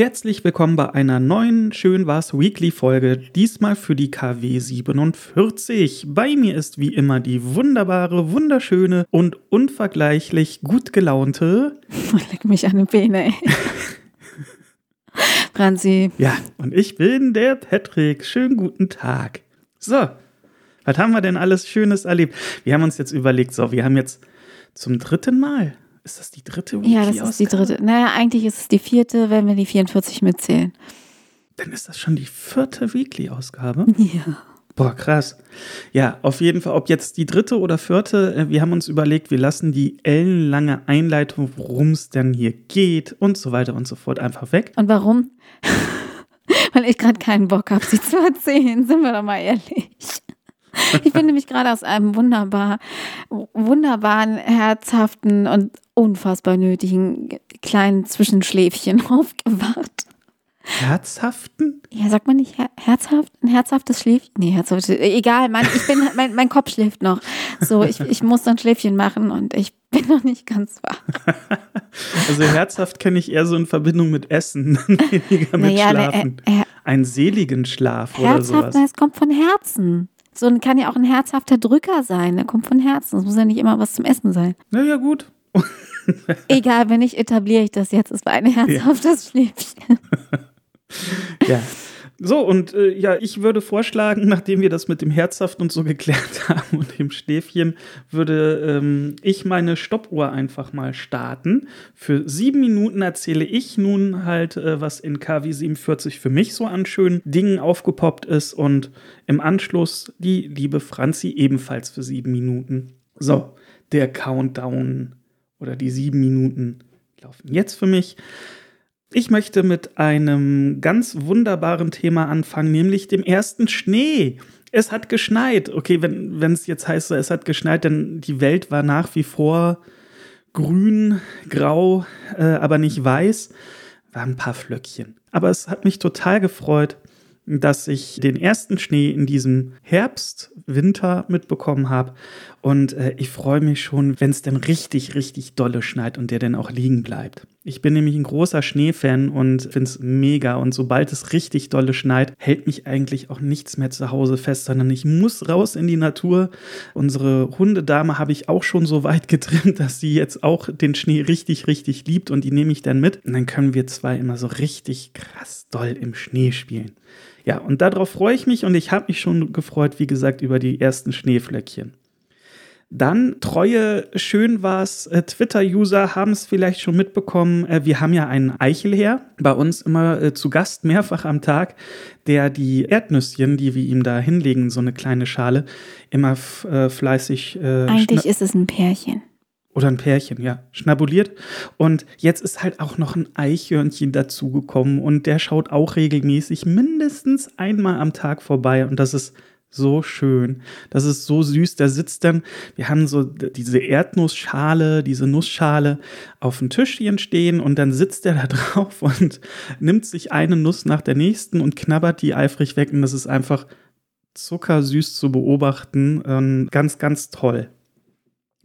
Herzlich willkommen bei einer neuen Schön war's Weekly Folge, diesmal für die KW 47. Bei mir ist wie immer die wunderbare, wunderschöne und unvergleichlich gut gelaunte. Leck mich an den Beine, ey. Franzi. Ja, und ich bin der Patrick. Schönen guten Tag. So, was haben wir denn alles Schönes erlebt? Wir haben uns jetzt überlegt, so, wir haben jetzt zum dritten Mal ist das die dritte Weekly Ja, das ist die dritte. Naja, eigentlich ist es die vierte, wenn wir die 44 mitzählen. Dann ist das schon die vierte Weekly-Ausgabe? Ja. Boah, krass. Ja, auf jeden Fall, ob jetzt die dritte oder vierte, äh, wir haben uns überlegt, wir lassen die ellenlange Einleitung, worum es denn hier geht und so weiter und so fort einfach weg. Und warum? Weil ich gerade keinen Bock habe, sie zu erzählen, sind wir doch mal ehrlich. Ich bin nämlich gerade aus einem wunderbar, wunderbaren, herzhaften und unfassbar nötigen kleinen Zwischenschläfchen aufgewacht. Herzhaften? Ja, sagt man nicht her herzhaft? Ein herzhaftes Schläfchen? Nee, herzhaft. Egal, mein, ich bin, mein, mein Kopf schläft noch. So, ich, ich muss dann Schläfchen machen und ich bin noch nicht ganz wach. Also herzhaft kenne ich eher so in Verbindung mit Essen, weniger mit naja, ne, Schlafen. Äh, äh, Einen seligen Schlaf oder sowas. Herzhaft, es kommt von Herzen. So ein kann ja auch ein herzhafter Drücker sein. Der kommt von Herzen. Es muss ja nicht immer was zum Essen sein. Naja, gut. Egal, wenn nicht, etabliere ich das jetzt. Es war ein herzhaftes ja. Schläfchen. ja. So, und äh, ja, ich würde vorschlagen, nachdem wir das mit dem Herzhaft und so geklärt haben und dem Stäfchen, würde ähm, ich meine Stoppuhr einfach mal starten. Für sieben Minuten erzähle ich nun halt, äh, was in KW 47 für mich so an schönen Dingen aufgepoppt ist und im Anschluss die liebe Franzi ebenfalls für sieben Minuten. So, der Countdown oder die sieben Minuten laufen jetzt für mich. Ich möchte mit einem ganz wunderbaren Thema anfangen, nämlich dem ersten Schnee. Es hat geschneit. Okay, wenn es jetzt heißt, es hat geschneit, denn die Welt war nach wie vor grün, grau, äh, aber nicht weiß. Waren ein paar Flöckchen. Aber es hat mich total gefreut, dass ich den ersten Schnee in diesem Herbst, Winter mitbekommen habe. Und äh, ich freue mich schon, wenn es denn richtig, richtig dolle schneit und der dann auch liegen bleibt. Ich bin nämlich ein großer Schneefan und finde es mega. Und sobald es richtig dolle schneit, hält mich eigentlich auch nichts mehr zu Hause fest, sondern ich muss raus in die Natur. Unsere Hundedame habe ich auch schon so weit getrimmt, dass sie jetzt auch den Schnee richtig, richtig liebt und die nehme ich dann mit. Und dann können wir zwei immer so richtig krass doll im Schnee spielen. Ja, und darauf freue ich mich und ich habe mich schon gefreut, wie gesagt, über die ersten Schneeflöckchen. Dann treue schön war's äh, Twitter-User haben es vielleicht schon mitbekommen. Äh, wir haben ja einen Eichelherr bei uns immer äh, zu Gast mehrfach am Tag, der die Erdnüsschen, die wir ihm da hinlegen, so eine kleine Schale, immer fleißig. Eigentlich ist es ein Pärchen. Oder ein Pärchen, ja, schnabuliert. Und jetzt ist halt auch noch ein Eichhörnchen dazugekommen und der schaut auch regelmäßig mindestens einmal am Tag vorbei und das ist so schön. Das ist so süß. Der sitzt dann, wir haben so diese Erdnussschale, diese Nussschale auf dem Tischchen stehen und dann sitzt er da drauf und nimmt sich eine Nuss nach der nächsten und knabbert die eifrig weg und das ist einfach zuckersüß zu beobachten. Ganz, ganz toll.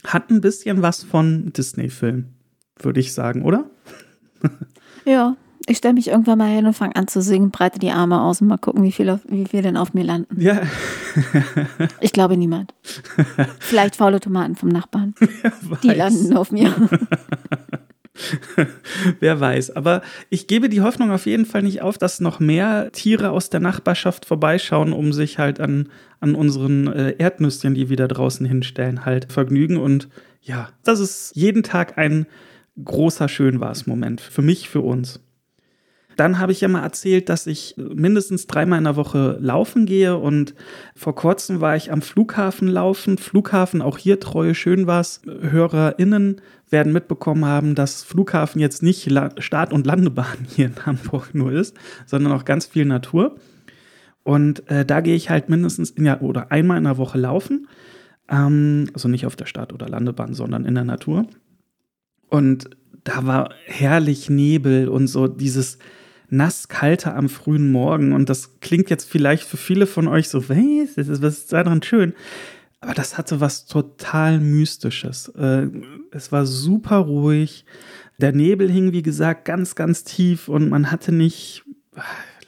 Hat ein bisschen was von Disney-Film, würde ich sagen, oder? ja, ich stelle mich irgendwann mal hin und fange an zu singen, breite die Arme aus und mal gucken, wie viel, auf, wie viel denn auf mir landen. Ja. ich glaube niemand. Vielleicht faule Tomaten vom Nachbarn. Die landen auf mir. Wer weiß. Aber ich gebe die Hoffnung auf jeden Fall nicht auf, dass noch mehr Tiere aus der Nachbarschaft vorbeischauen, um sich halt an, an unseren äh, Erdnüsschen, die wir da draußen hinstellen, halt vergnügen. Und ja, das ist jeden Tag ein großer Schönwars-Moment. Für mich, für uns. Dann habe ich ja mal erzählt, dass ich mindestens dreimal in der Woche laufen gehe und vor kurzem war ich am Flughafen laufen. Flughafen, auch hier treue Schönwas. HörerInnen werden mitbekommen haben, dass Flughafen jetzt nicht Start- und Landebahn hier in Hamburg nur ist, sondern auch ganz viel Natur. Und äh, da gehe ich halt mindestens in ja, oder einmal in der Woche laufen. Ähm, also nicht auf der Start- oder Landebahn, sondern in der Natur. Und da war herrlich Nebel und so dieses nass-kalte am frühen Morgen. Und das klingt jetzt vielleicht für viele von euch so, was ist, was ist daran schön? Aber das hatte was total Mystisches. Äh, es war super ruhig. Der Nebel hing, wie gesagt, ganz, ganz tief und man hatte nicht,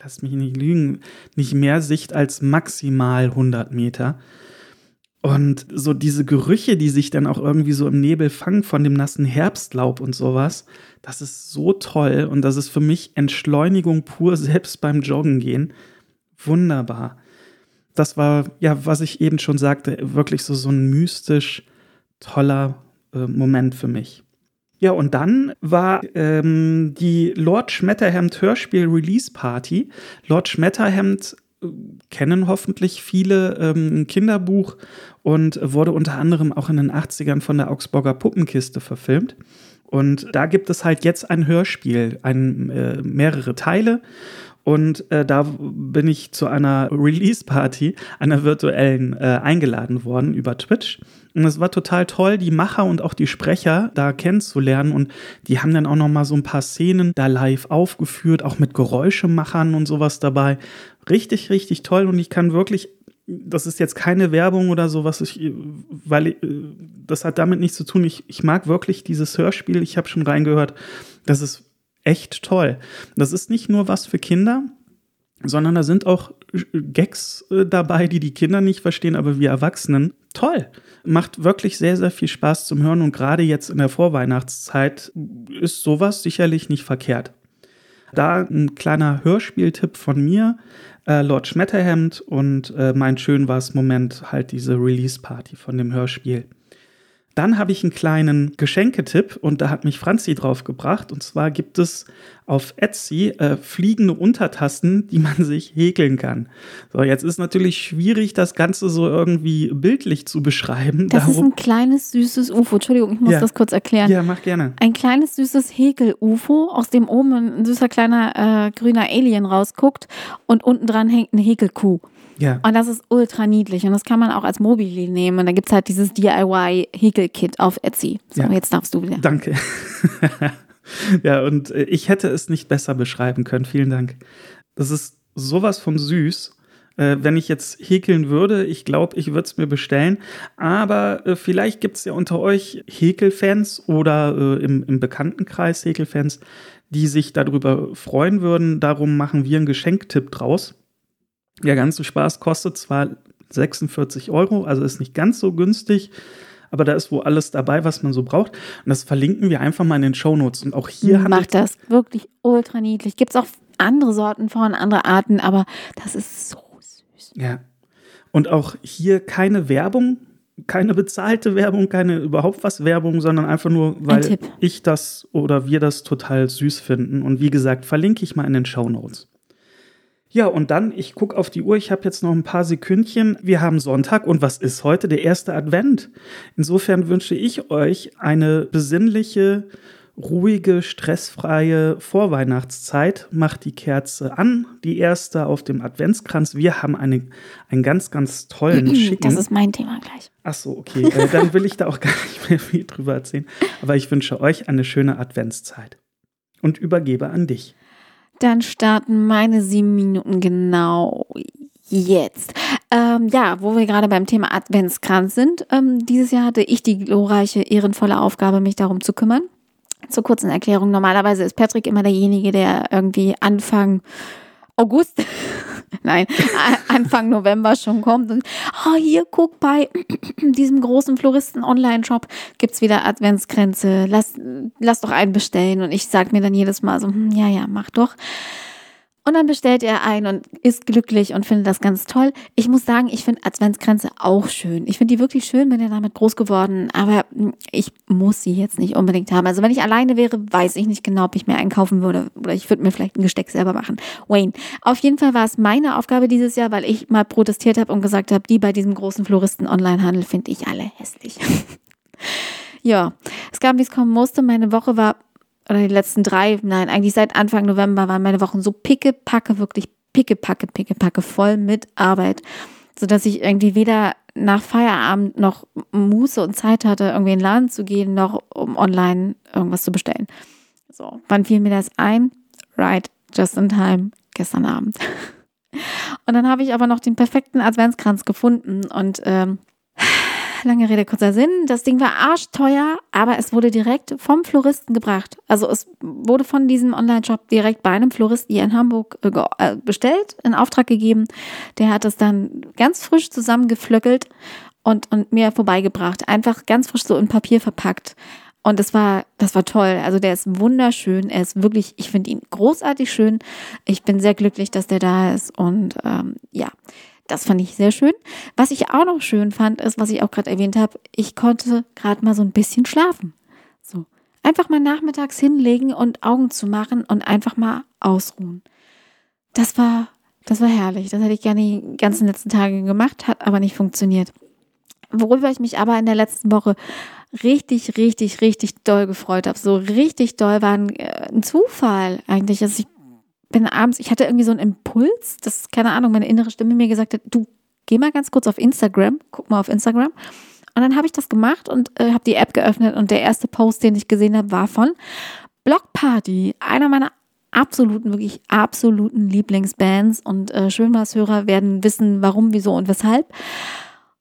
lass mich nicht lügen, nicht mehr Sicht als maximal 100 Meter. Und so diese Gerüche, die sich dann auch irgendwie so im Nebel fangen von dem nassen Herbstlaub und sowas, das ist so toll und das ist für mich Entschleunigung pur, selbst beim Joggen gehen. Wunderbar. Das war, ja, was ich eben schon sagte, wirklich so, so ein mystisch toller äh, Moment für mich. Ja, und dann war ähm, die Lord Schmetterhemd Hörspiel Release Party. Lord Schmetterhemd kennen hoffentlich viele ähm, ein Kinderbuch und wurde unter anderem auch in den 80ern von der Augsburger Puppenkiste verfilmt. Und da gibt es halt jetzt ein Hörspiel, ein, äh, mehrere Teile. Und äh, da bin ich zu einer Release-Party, einer virtuellen, äh, eingeladen worden über Twitch. Und es war total toll, die Macher und auch die Sprecher da kennenzulernen. Und die haben dann auch noch mal so ein paar Szenen da live aufgeführt, auch mit Geräuschemachern und sowas dabei. Richtig, richtig toll. Und ich kann wirklich das ist jetzt keine Werbung oder so, was ich, weil ich, das hat damit nichts zu tun. Ich, ich mag wirklich dieses Hörspiel. Ich habe schon reingehört. Das ist echt toll. Das ist nicht nur was für Kinder, sondern da sind auch Gags äh, dabei, die die Kinder nicht verstehen, aber wir Erwachsenen. Toll. Macht wirklich sehr, sehr viel Spaß zum Hören und gerade jetzt in der Vorweihnachtszeit ist sowas sicherlich nicht verkehrt. Da ein kleiner Hörspieltipp von mir. Äh, Lord Schmetterhemd und äh, mein schön war es Moment halt diese Release-Party von dem Hörspiel. Dann habe ich einen kleinen Geschenketipp und da hat mich Franzi drauf gebracht. Und zwar gibt es auf Etsy äh, fliegende Untertassen, die man sich häkeln kann. So, jetzt ist natürlich schwierig, das Ganze so irgendwie bildlich zu beschreiben. Das ist ein kleines, süßes UFO. Entschuldigung, ich muss ja. das kurz erklären. Ja, mach gerne. Ein kleines, süßes Häkel-UFO, aus dem oben ein süßer kleiner äh, grüner Alien rausguckt und unten dran hängt eine Häkelkuh. Ja. Und das ist ultra niedlich und das kann man auch als Mobili nehmen. Und da gibt es halt dieses DIY-Häkel-Kit auf Etsy. So, ja. jetzt darfst du wieder. Danke. ja, und äh, ich hätte es nicht besser beschreiben können. Vielen Dank. Das ist sowas von süß. Äh, wenn ich jetzt häkeln würde, ich glaube, ich würde es mir bestellen. Aber äh, vielleicht gibt es ja unter euch Häkelfans oder äh, im, im Bekanntenkreis Häkelfans, die sich darüber freuen würden. Darum machen wir einen Geschenktipp draus. Der ganze Spaß kostet zwar 46 Euro, also ist nicht ganz so günstig, aber da ist wohl alles dabei, was man so braucht. Und das verlinken wir einfach mal in den Shownotes. Und auch hier Macht das wirklich ultra niedlich. Gibt es auch andere Sorten von, andere Arten, aber das ist so süß. Ja. Und auch hier keine Werbung, keine bezahlte Werbung, keine überhaupt was Werbung, sondern einfach nur, weil ich das oder wir das total süß finden. Und wie gesagt, verlinke ich mal in den Shownotes. Ja, und dann, ich gucke auf die Uhr, ich habe jetzt noch ein paar Sekündchen. Wir haben Sonntag und was ist heute? Der erste Advent. Insofern wünsche ich euch eine besinnliche, ruhige, stressfreie Vorweihnachtszeit. Macht die Kerze an, die erste auf dem Adventskranz. Wir haben eine, einen ganz, ganz tollen, schicken. Das ist mein Thema gleich. Ach so, okay. Äh, dann will ich da auch gar nicht mehr viel drüber erzählen. Aber ich wünsche euch eine schöne Adventszeit und übergebe an dich. Dann starten meine sieben Minuten genau jetzt. Ähm, ja, wo wir gerade beim Thema Adventskranz sind. Ähm, dieses Jahr hatte ich die glorreiche, ehrenvolle Aufgabe, mich darum zu kümmern. Zur kurzen Erklärung. Normalerweise ist Patrick immer derjenige, der irgendwie Anfang August, nein, Anfang November schon kommt und oh, hier guck bei diesem großen Floristen Online-Shop gibt's wieder Adventskränze. Lass, lass doch einen bestellen. Und ich sag mir dann jedes Mal so, hm, ja, ja, mach doch. Und dann bestellt er ein und ist glücklich und findet das ganz toll. Ich muss sagen, ich finde Adventskränze auch schön. Ich finde die wirklich schön, bin ja damit groß geworden, aber ich muss sie jetzt nicht unbedingt haben. Also wenn ich alleine wäre, weiß ich nicht genau, ob ich mir einkaufen würde oder ich würde mir vielleicht ein Gesteck selber machen. Wayne, auf jeden Fall war es meine Aufgabe dieses Jahr, weil ich mal protestiert habe und gesagt habe, die bei diesem großen Floristen-Online-Handel finde ich alle hässlich. ja, es kam, wie es kommen musste. Meine Woche war oder die letzten drei, nein, eigentlich seit Anfang November waren meine Wochen so pickepacke, wirklich pickepacke, pickepacke voll mit Arbeit, sodass ich irgendwie weder nach Feierabend noch Muße und Zeit hatte, irgendwie in den Laden zu gehen, noch um online irgendwas zu bestellen. So, wann fiel mir das ein? Right, just in time, gestern Abend. Und dann habe ich aber noch den perfekten Adventskranz gefunden und ähm, lange Rede, kurzer Sinn. Das Ding war arschteuer, aber es wurde direkt vom Floristen gebracht. Also es wurde von diesem Online-Shop direkt bei einem Floristen hier in Hamburg äh, äh, bestellt, in Auftrag gegeben. Der hat es dann ganz frisch zusammengepflöckelt und, und mir vorbeigebracht. Einfach ganz frisch so in Papier verpackt. Und das war, das war toll. Also der ist wunderschön. Er ist wirklich, ich finde ihn großartig schön. Ich bin sehr glücklich, dass der da ist. Und ähm, ja, das fand ich sehr schön. Was ich auch noch schön fand, ist, was ich auch gerade erwähnt habe, ich konnte gerade mal so ein bisschen schlafen. So. Einfach mal nachmittags hinlegen und Augen zu machen und einfach mal ausruhen. Das war, das war herrlich. Das hätte ich gerne die ganzen letzten Tage gemacht, hat aber nicht funktioniert. Worüber ich mich aber in der letzten Woche richtig, richtig, richtig doll gefreut habe. So richtig doll war ein, äh, ein Zufall eigentlich. Also ich bin abends, ich hatte irgendwie so einen Impuls, dass, keine Ahnung, meine innere Stimme mir gesagt hat, du geh mal ganz kurz auf Instagram, guck mal auf Instagram. Und dann habe ich das gemacht und äh, habe die App geöffnet und der erste Post, den ich gesehen habe, war von Block Party, einer meiner absoluten, wirklich absoluten Lieblingsbands und äh, Schönmaßhörer werden wissen, warum, wieso und weshalb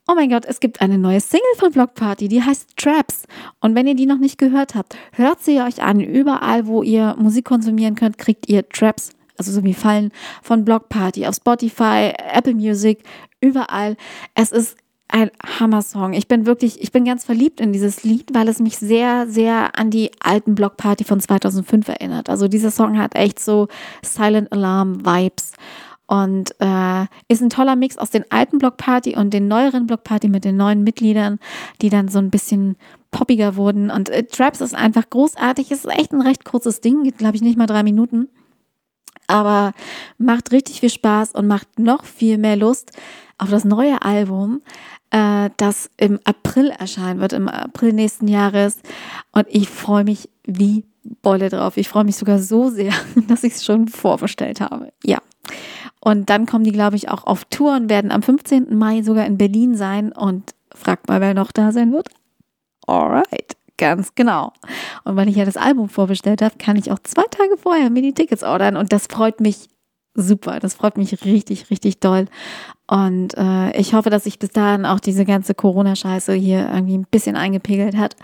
oh mein Gott, es gibt eine neue Single von Block Party, die heißt Traps. Und wenn ihr die noch nicht gehört habt, hört sie euch an. Überall, wo ihr Musik konsumieren könnt, kriegt ihr Traps, also so wie Fallen von Block Party auf Spotify, Apple Music, überall. Es ist ein Hammer-Song. Ich bin wirklich, ich bin ganz verliebt in dieses Lied, weil es mich sehr, sehr an die alten Block Party von 2005 erinnert. Also dieser Song hat echt so Silent Alarm Vibes. Und äh, ist ein toller Mix aus den alten Block Party und den neueren Block Party mit den neuen Mitgliedern, die dann so ein bisschen poppiger wurden. Und äh, Traps ist einfach großartig. Es ist echt ein recht kurzes Ding, geht, glaube ich, nicht mal drei Minuten. Aber macht richtig viel Spaß und macht noch viel mehr Lust auf das neue Album, äh, das im April erscheinen wird, im April nächsten Jahres. Und ich freue mich wie Bolle drauf. Ich freue mich sogar so sehr, dass ich es schon vorbestellt habe. Ja. Und dann kommen die, glaube ich, auch auf Tour und werden am 15. Mai sogar in Berlin sein. Und fragt mal, wer noch da sein wird. Alright, ganz genau. Und weil ich ja das Album vorbestellt habe, kann ich auch zwei Tage vorher mir die Tickets ordern. Und das freut mich super. Das freut mich richtig, richtig doll. Und äh, ich hoffe, dass sich bis dahin auch diese ganze Corona-Scheiße hier irgendwie ein bisschen eingepegelt hat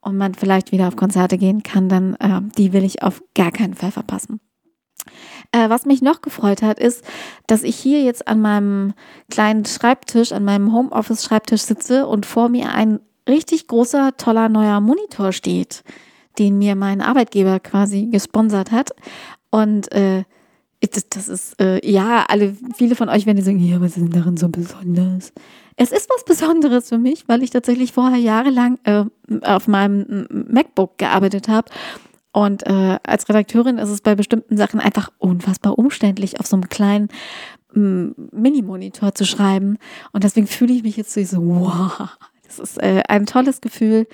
und man vielleicht wieder auf Konzerte gehen kann, dann äh, die will ich auf gar keinen Fall verpassen. Äh, was mich noch gefreut hat, ist, dass ich hier jetzt an meinem kleinen Schreibtisch, an meinem Homeoffice-Schreibtisch sitze und vor mir ein richtig großer, toller neuer Monitor steht, den mir mein Arbeitgeber quasi gesponsert hat. Und äh, das, das ist, äh, ja, alle, viele von euch werden sagen, ja, was ist denn darin so besonders? Es ist was Besonderes für mich, weil ich tatsächlich vorher jahrelang äh, auf meinem MacBook gearbeitet habe und äh, als Redakteurin ist es bei bestimmten Sachen einfach unfassbar umständlich, auf so einem kleinen mm, Mini-Monitor zu schreiben. Und deswegen fühle ich mich jetzt so, wow, das ist äh, ein tolles Gefühl.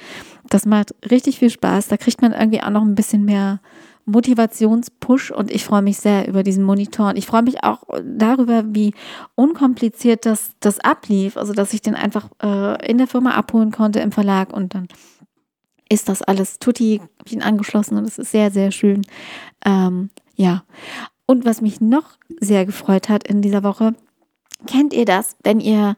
Das macht richtig viel Spaß. Da kriegt man irgendwie auch noch ein bisschen mehr Motivationspush und ich freue mich sehr über diesen Monitor und ich freue mich auch darüber, wie unkompliziert das, das ablief. Also, dass ich den einfach äh, in der Firma abholen konnte im Verlag und dann ist das alles tutti, habe ihn angeschlossen und es ist sehr, sehr schön. Ähm, ja. Und was mich noch sehr gefreut hat in dieser Woche, kennt ihr das, wenn ihr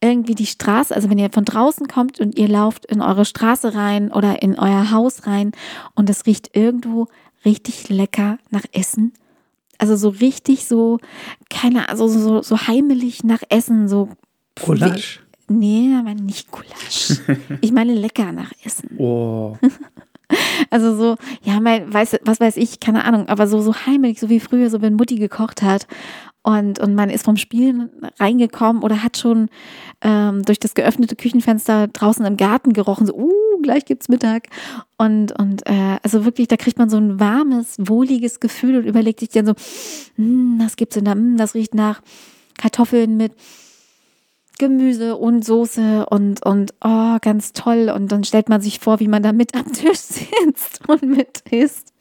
irgendwie die Straße, also wenn ihr von draußen kommt und ihr lauft in eure Straße rein oder in euer Haus rein und es riecht irgendwo richtig lecker nach Essen? Also so richtig so, keine, also so, so heimelig nach Essen, so. Collage. Nee, aber nicht Gulasch. Ich meine lecker nach Essen. Oh. Also so, ja, mein, weiß, was weiß ich, keine Ahnung, aber so, so heimelig, so wie früher, so wenn Mutti gekocht hat und, und man ist vom Spielen reingekommen oder hat schon ähm, durch das geöffnete Küchenfenster draußen im Garten gerochen, so, uh, gleich gibt's Mittag. Und, und äh, also wirklich, da kriegt man so ein warmes, wohliges Gefühl und überlegt sich dann so, hm, was gibt's denn da? Hm, das riecht nach Kartoffeln mit Gemüse und Soße und, und oh, ganz toll. Und dann stellt man sich vor, wie man da mit am Tisch sitzt und mit isst.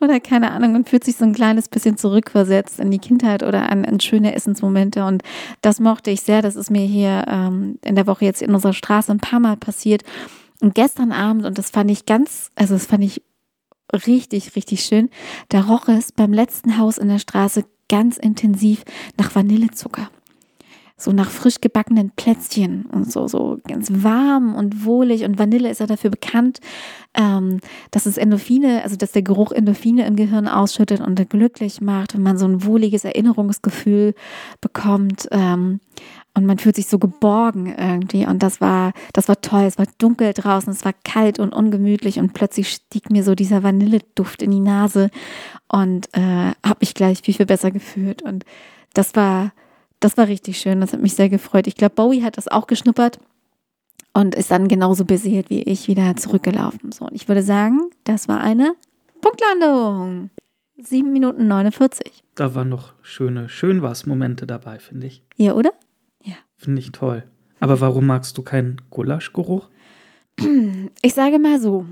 Oder keine Ahnung, und fühlt sich so ein kleines bisschen zurückversetzt in die Kindheit oder an, an schöne Essensmomente. Und das mochte ich sehr. Das ist mir hier ähm, in der Woche jetzt in unserer Straße ein paar Mal passiert. Und gestern Abend, und das fand ich ganz, also das fand ich richtig, richtig schön, da roch es beim letzten Haus in der Straße ganz intensiv nach Vanillezucker so nach frisch gebackenen Plätzchen und so, so ganz warm und wohlig. Und Vanille ist ja dafür bekannt, ähm, dass es Endorphine, also dass der Geruch Endorphine im Gehirn ausschüttet und glücklich macht, wenn man so ein wohliges Erinnerungsgefühl bekommt. Ähm, und man fühlt sich so geborgen irgendwie. Und das war, das war toll. Es war dunkel draußen, es war kalt und ungemütlich und plötzlich stieg mir so dieser Vanilleduft in die Nase und äh, habe mich gleich viel, viel besser gefühlt. Und das war, das war richtig schön. Das hat mich sehr gefreut. Ich glaube, Bowie hat das auch geschnuppert und ist dann genauso beseelt wie ich wieder zurückgelaufen. So, und ich würde sagen, das war eine Punktlandung. 7 Minuten 49. Da waren noch schöne, schön was Momente dabei, finde ich. Ja, oder? Finde ich toll. Aber warum magst du keinen Gulaschgeruch? Ich sage mal so,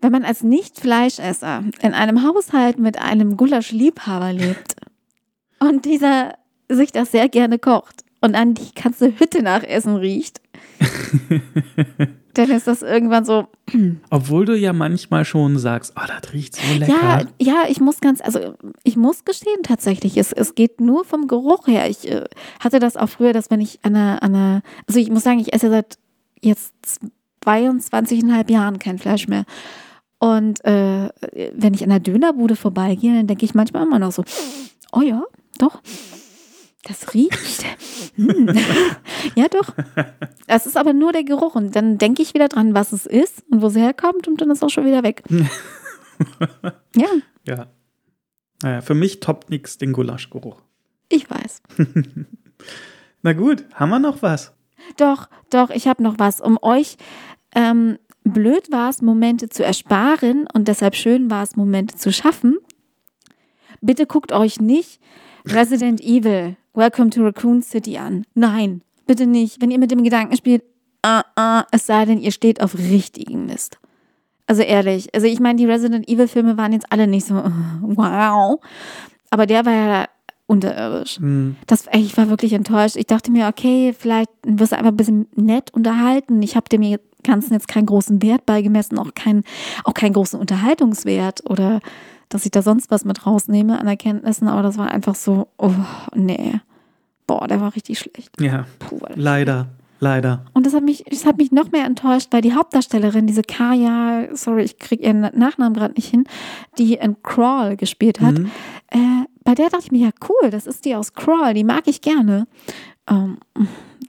wenn man als Nicht-Fleischesser in einem Haushalt mit einem Gulaschliebhaber lebt und dieser sich das sehr gerne kocht und an die ganze Hütte nach Essen riecht, dann ist das irgendwann so. Obwohl du ja manchmal schon sagst, oh, das riecht so lecker. Ja, ja, ich muss ganz, also ich muss gestehen tatsächlich, es, es geht nur vom Geruch her. Ich äh, hatte das auch früher, dass wenn ich an einer, an einer, also ich muss sagen, ich esse seit jetzt 22,5 Jahren kein Fleisch mehr. Und äh, wenn ich an der Dönerbude vorbeigehe, dann denke ich manchmal immer noch so, oh ja, doch, das riecht. Hm. ja, doch. Es ist aber nur der Geruch. Und dann denke ich wieder dran, was es ist und wo es herkommt und dann ist es auch schon wieder weg. ja. Ja. Naja, für mich toppt nichts den Gulaschgeruch. Ich weiß. Na gut, haben wir noch was? Doch, doch, ich habe noch was. Um euch ähm, blöd war es, Momente zu ersparen und deshalb schön war es, Momente zu schaffen. Bitte guckt euch nicht Resident Evil Welcome to Raccoon City an. Nein, bitte nicht. Wenn ihr mit dem Gedanken spielt, uh, uh, es sei denn, ihr steht auf richtigen Mist. Also ehrlich, also ich meine, die Resident Evil Filme waren jetzt alle nicht so uh, wow, aber der war ja unterirdisch. Mhm. Das, ich war wirklich enttäuscht. Ich dachte mir, okay, vielleicht wirst du einfach ein bisschen nett unterhalten. Ich habe dem Ganzen jetzt keinen großen Wert beigemessen, auch, kein, auch keinen großen Unterhaltungswert oder dass ich da sonst was mit rausnehme an Erkenntnissen, aber das war einfach so, oh, nee. Boah, der war richtig schlecht. Ja. Puh, leider. Leider. Und das hat mich, das hat mich noch mehr enttäuscht, weil die Hauptdarstellerin, diese Kaya, sorry, ich kriege ihren Nachnamen gerade nicht hin, die in Crawl gespielt hat, mhm. äh, bei der dachte ich mir, ja cool, das ist die aus Crawl, die mag ich gerne. Ähm,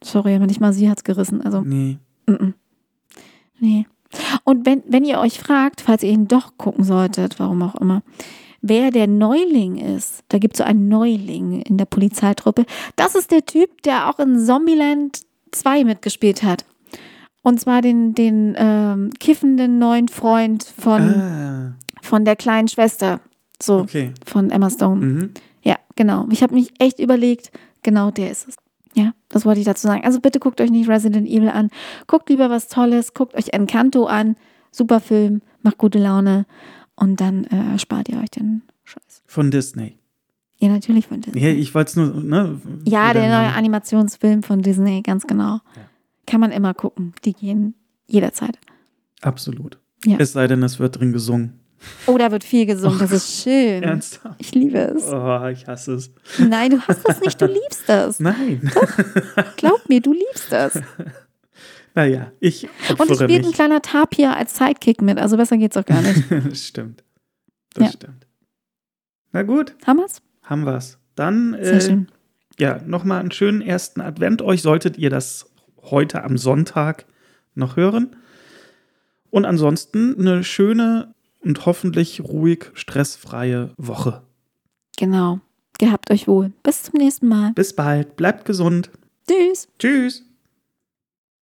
sorry, aber nicht mal sie hat's gerissen. Also, nee. M -m. Nee. Und wenn, wenn ihr euch fragt, falls ihr ihn doch gucken solltet, warum auch immer, wer der Neuling ist, da gibt es so einen Neuling in der Polizeitruppe, das ist der Typ, der auch in Zombieland 2 mitgespielt hat. Und zwar den, den ähm, kiffenden neuen Freund von, ah. von der kleinen Schwester. So, okay. von Emma Stone. Mhm. Ja, genau. Ich habe mich echt überlegt, genau der ist es. Ja, das wollte ich dazu sagen. Also bitte guckt euch nicht Resident Evil an. Guckt lieber was Tolles. Guckt euch Encanto an. Super Film, macht gute Laune. Und dann äh, spart ihr euch den Scheiß. Von Disney. Ja, natürlich von Disney. Ja, ich wollte es nur, ne? Ja, der neue Animationsfilm von Disney, ganz genau. Ja. Kann man immer gucken. Die gehen jederzeit. Absolut. Ja. Es sei denn, es wird drin gesungen. Oh, da wird viel gesungen, das ist schön. Ernsthaft? Ich liebe es. Oh, ich hasse es. Nein, du hast das nicht, du liebst das. Nein. Doch, glaub mir, du liebst das. Naja, ich Und es spielt ein kleiner Tapir als Sidekick mit, also besser geht's auch gar nicht. das stimmt. Das ja. stimmt. Na gut. Haben wir's? Haben wir's. Dann, äh, ja, nochmal einen schönen ersten Advent. Euch solltet ihr das heute am Sonntag noch hören. Und ansonsten eine schöne und hoffentlich ruhig stressfreie Woche. Genau. Gehabt euch wohl. Bis zum nächsten Mal. Bis bald. Bleibt gesund. Tschüss. Tschüss.